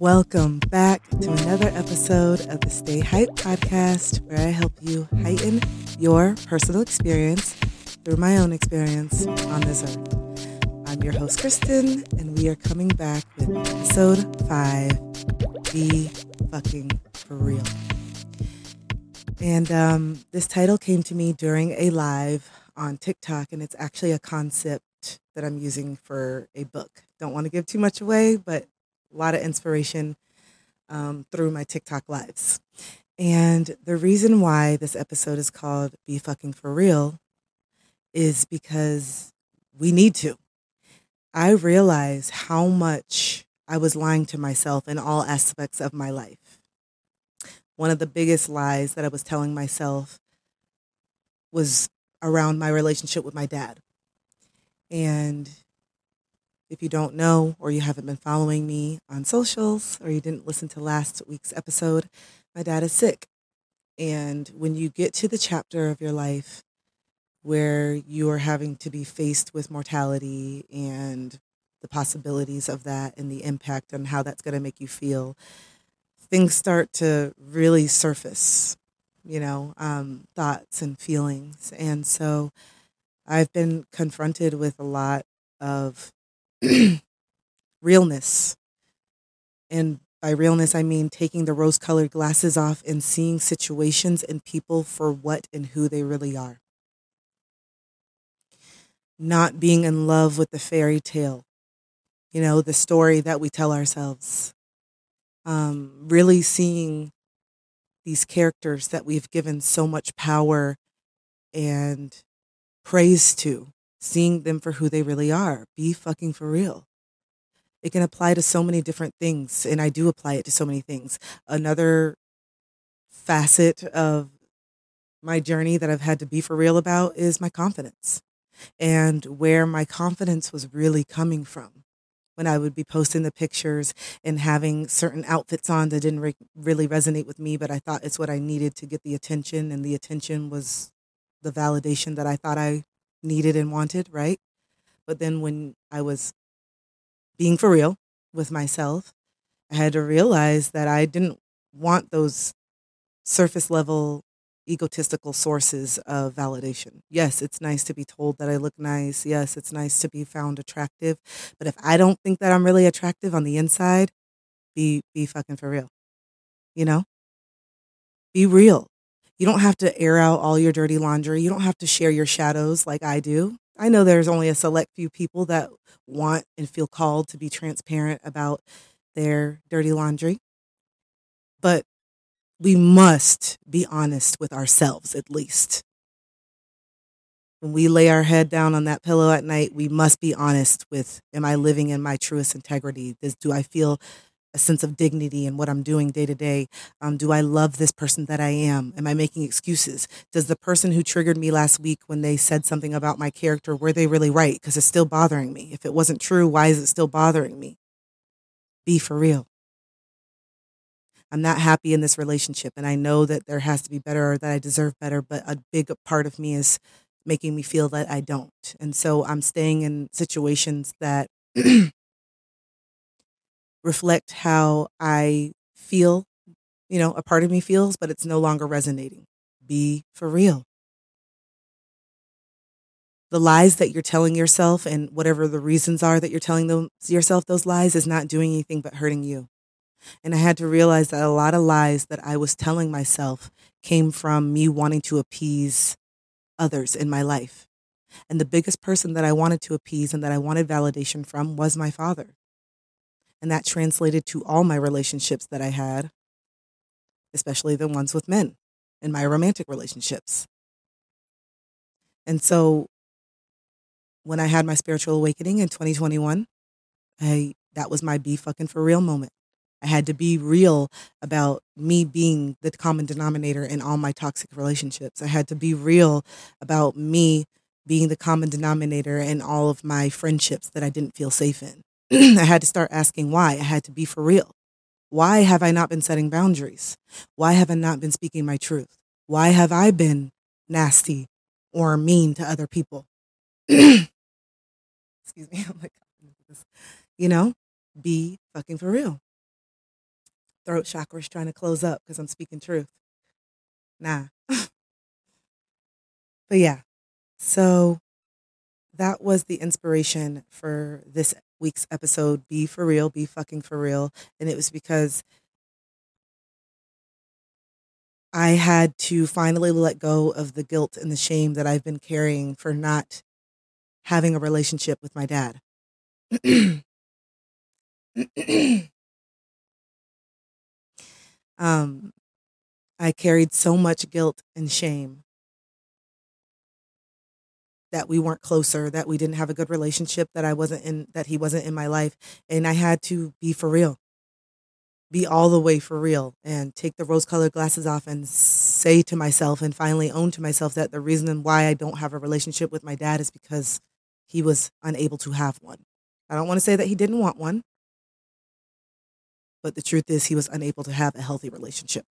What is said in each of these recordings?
Welcome back to another episode of the Stay Hype podcast, where I help you heighten your personal experience through my own experience on this earth. I'm your host, Kristen, and we are coming back with episode five Be Fucking For Real. And um, this title came to me during a live on TikTok, and it's actually a concept that I'm using for a book. Don't want to give too much away, but a lot of inspiration um, through my TikTok lives. And the reason why this episode is called Be Fucking For Real is because we need to. I realize how much I was lying to myself in all aspects of my life. One of the biggest lies that I was telling myself was around my relationship with my dad. And if you don't know, or you haven't been following me on socials, or you didn't listen to last week's episode, my dad is sick. And when you get to the chapter of your life where you are having to be faced with mortality and the possibilities of that and the impact on how that's going to make you feel, things start to really surface, you know, um, thoughts and feelings. And so I've been confronted with a lot of realness. And by realness, I mean taking the rose colored glasses off and seeing situations and people for what and who they really are. Not being in love with the fairy tale, you know, the story that we tell ourselves. Um, really seeing these characters that we've given so much power and praise to seeing them for who they really are. Be fucking for real. It can apply to so many different things, and I do apply it to so many things. Another facet of my journey that I've had to be for real about is my confidence and where my confidence was really coming from when I would be posting the pictures and having certain outfits on that didn't re- really resonate with me, but I thought it's what I needed to get the attention, and the attention was the validation that I thought I needed and wanted, right? But then when I was being for real with myself, I had to realize that I didn't want those surface level egotistical sources of validation. Yes, it's nice to be told that I look nice. Yes, it's nice to be found attractive. But if I don't think that I'm really attractive on the inside, be be fucking for real. You know? Be real. You don't have to air out all your dirty laundry. You don't have to share your shadows like I do. I know there's only a select few people that want and feel called to be transparent about their dirty laundry. But we must be honest with ourselves at least. When we lay our head down on that pillow at night, we must be honest with am I living in my truest integrity? Does, do I feel a sense of dignity in what I'm doing day to day? Um, do I love this person that I am? Am I making excuses? Does the person who triggered me last week when they said something about my character, were they really right? Because it's still bothering me. If it wasn't true, why is it still bothering me? Be for real. I'm not happy in this relationship, and I know that there has to be better or that I deserve better, but a big part of me is making me feel that I don't. And so I'm staying in situations that reflect how I feel, you know, a part of me feels, but it's no longer resonating. Be for real. The lies that you're telling yourself and whatever the reasons are that you're telling them, yourself those lies is not doing anything but hurting you. And I had to realize that a lot of lies that I was telling myself came from me wanting to appease others in my life. And the biggest person that I wanted to appease and that I wanted validation from was my father. And that translated to all my relationships that I had, especially the ones with men in my romantic relationships. And so when I had my spiritual awakening in 2021, I that was my be fucking for real moment. I had to be real about me being the common denominator in all my toxic relationships. I had to be real about me being the common denominator in all of my friendships that I didn't feel safe in. I had to start asking why. I had to be for real. Why have I not been setting boundaries? Why have I not been speaking my truth? Why have I been nasty or mean to other people? Excuse me. Oh my God. You know, be fucking for real. throat chakra is trying to close up because I'm speaking truth. Nah. but yeah, so that was the inspiration for this week's episode Be For Real, Be Fucking For Real. And it was because I had to finally let go of the guilt and the shame that I've been carrying for not having a relationship with my dad. um, I carried so much guilt and shame that we weren't closer, that we didn't have a good relationship, that I wasn't in, that he wasn't in my life. And I had to be for real, be all the way for real and take the rose colored glasses off and say to myself and finally own to myself that the reason why I don't have a relationship with my dad is because he was unable to have one. I don't want to say that he didn't want one, but the truth is he was unable to have a healthy relationship.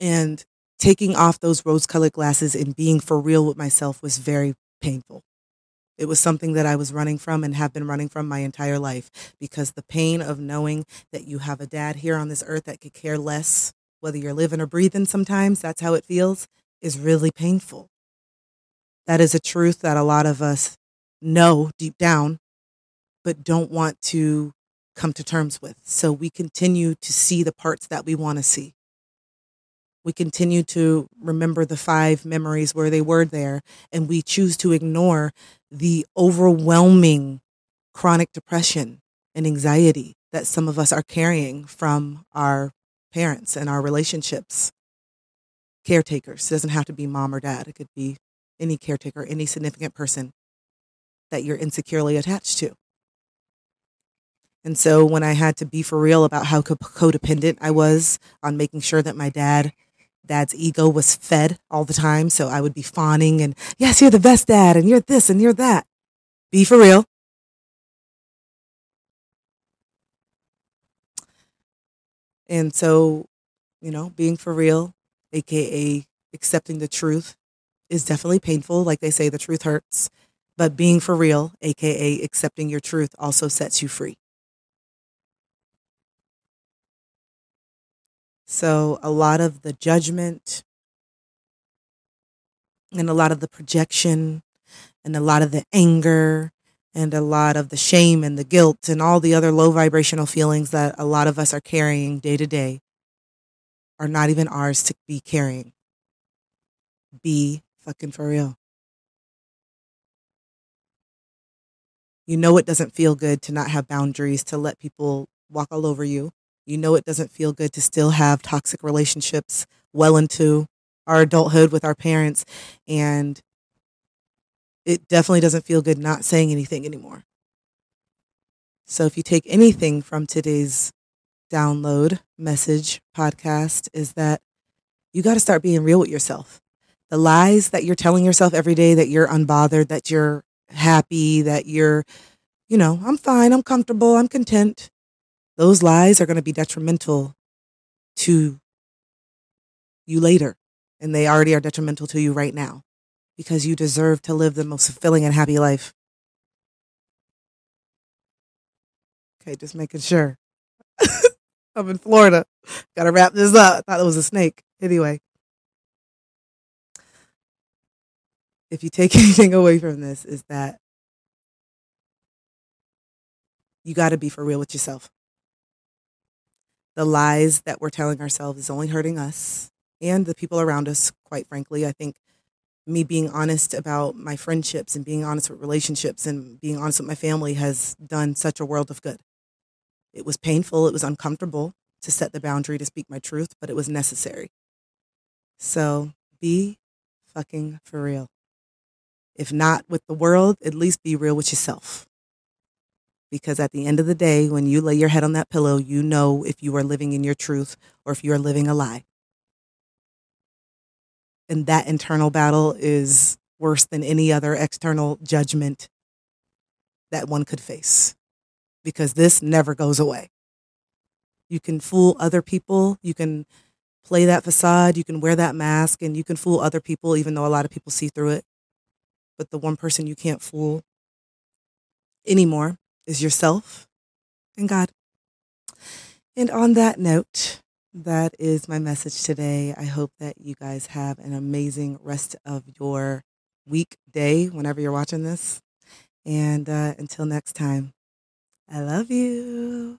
And taking off those rose colored glasses and being for real with myself was very painful. It was something that I was running from and have been running from my entire life because the pain of knowing that you have a dad here on this earth that could care less whether you're living or breathing sometimes, that's how it feels, is really painful. That is a truth that a lot of us know deep down, but don't want to come to terms with. So we continue to see the parts that we want to see we continue to remember the five memories where they were there, and we choose to ignore the overwhelming chronic depression and anxiety that some of us are carrying from our parents and our relationships. Caretakers it doesn't have to be mom or dad, it could be any caretaker, any significant person that you're insecurely attached to. And so when I had to be for real about how codependent I was on making sure that my dad dad's ego was fed all the time. So I would be fawning and, yes, you're the best dad, and you're this and you're that. Be for real. And so, you know, being for real, AKA accepting the truth, is definitely painful. Like they say, the truth hurts. But being for real, AKA accepting your truth, also sets you free. So a lot of the judgment and a lot of the projection and a lot of the anger and a lot of the shame and the guilt and all the other low vibrational feelings that a lot of us are carrying day to day are not even ours to be carrying. Be fucking for real. You know it doesn't feel good to not have boundaries, to let people walk all over you, you know, it doesn't feel good to still have toxic relationships well into our adulthood with our parents. And it definitely doesn't feel good not saying anything anymore. So if you take anything from today's download message podcast, is that you got to start being real with yourself. The lies that you're telling yourself every day that you're unbothered, that you're happy, that you're, you know, I'm fine, I'm comfortable, I'm content those lies are going to be detrimental to you later. And they already are detrimental to you right now because you deserve to live the most fulfilling and happy life. Okay, just making sure. I'm in Florida. Gotta wrap this up. I thought it was a snake. Anyway. If you take anything away from this, is that you got to be for real with yourself the lies that we're telling ourselves is only hurting us and the people around us, quite frankly. I think me being honest about my friendships and being honest with relationships and being honest with my family has done such a world of good. It was painful, it was uncomfortable to set the boundary to speak my truth, but it was necessary. So be fucking for real. If not with the world, at least be real with yourself because at the end of the day, when you lay your head on that pillow, you know if you are living in your truth or if you are living a lie. And that internal battle is worse than any other external judgment that one could face because this never goes away. You can fool other people, you can play that facade, you can wear that mask, and you can fool other people, even though a lot of people see through it. But the one person you can't fool anymore is yourself and God. And on that note, that is my message today. I hope that you guys have an amazing rest of your week, day, whenever you're watching this. And uh, until next time, I love you.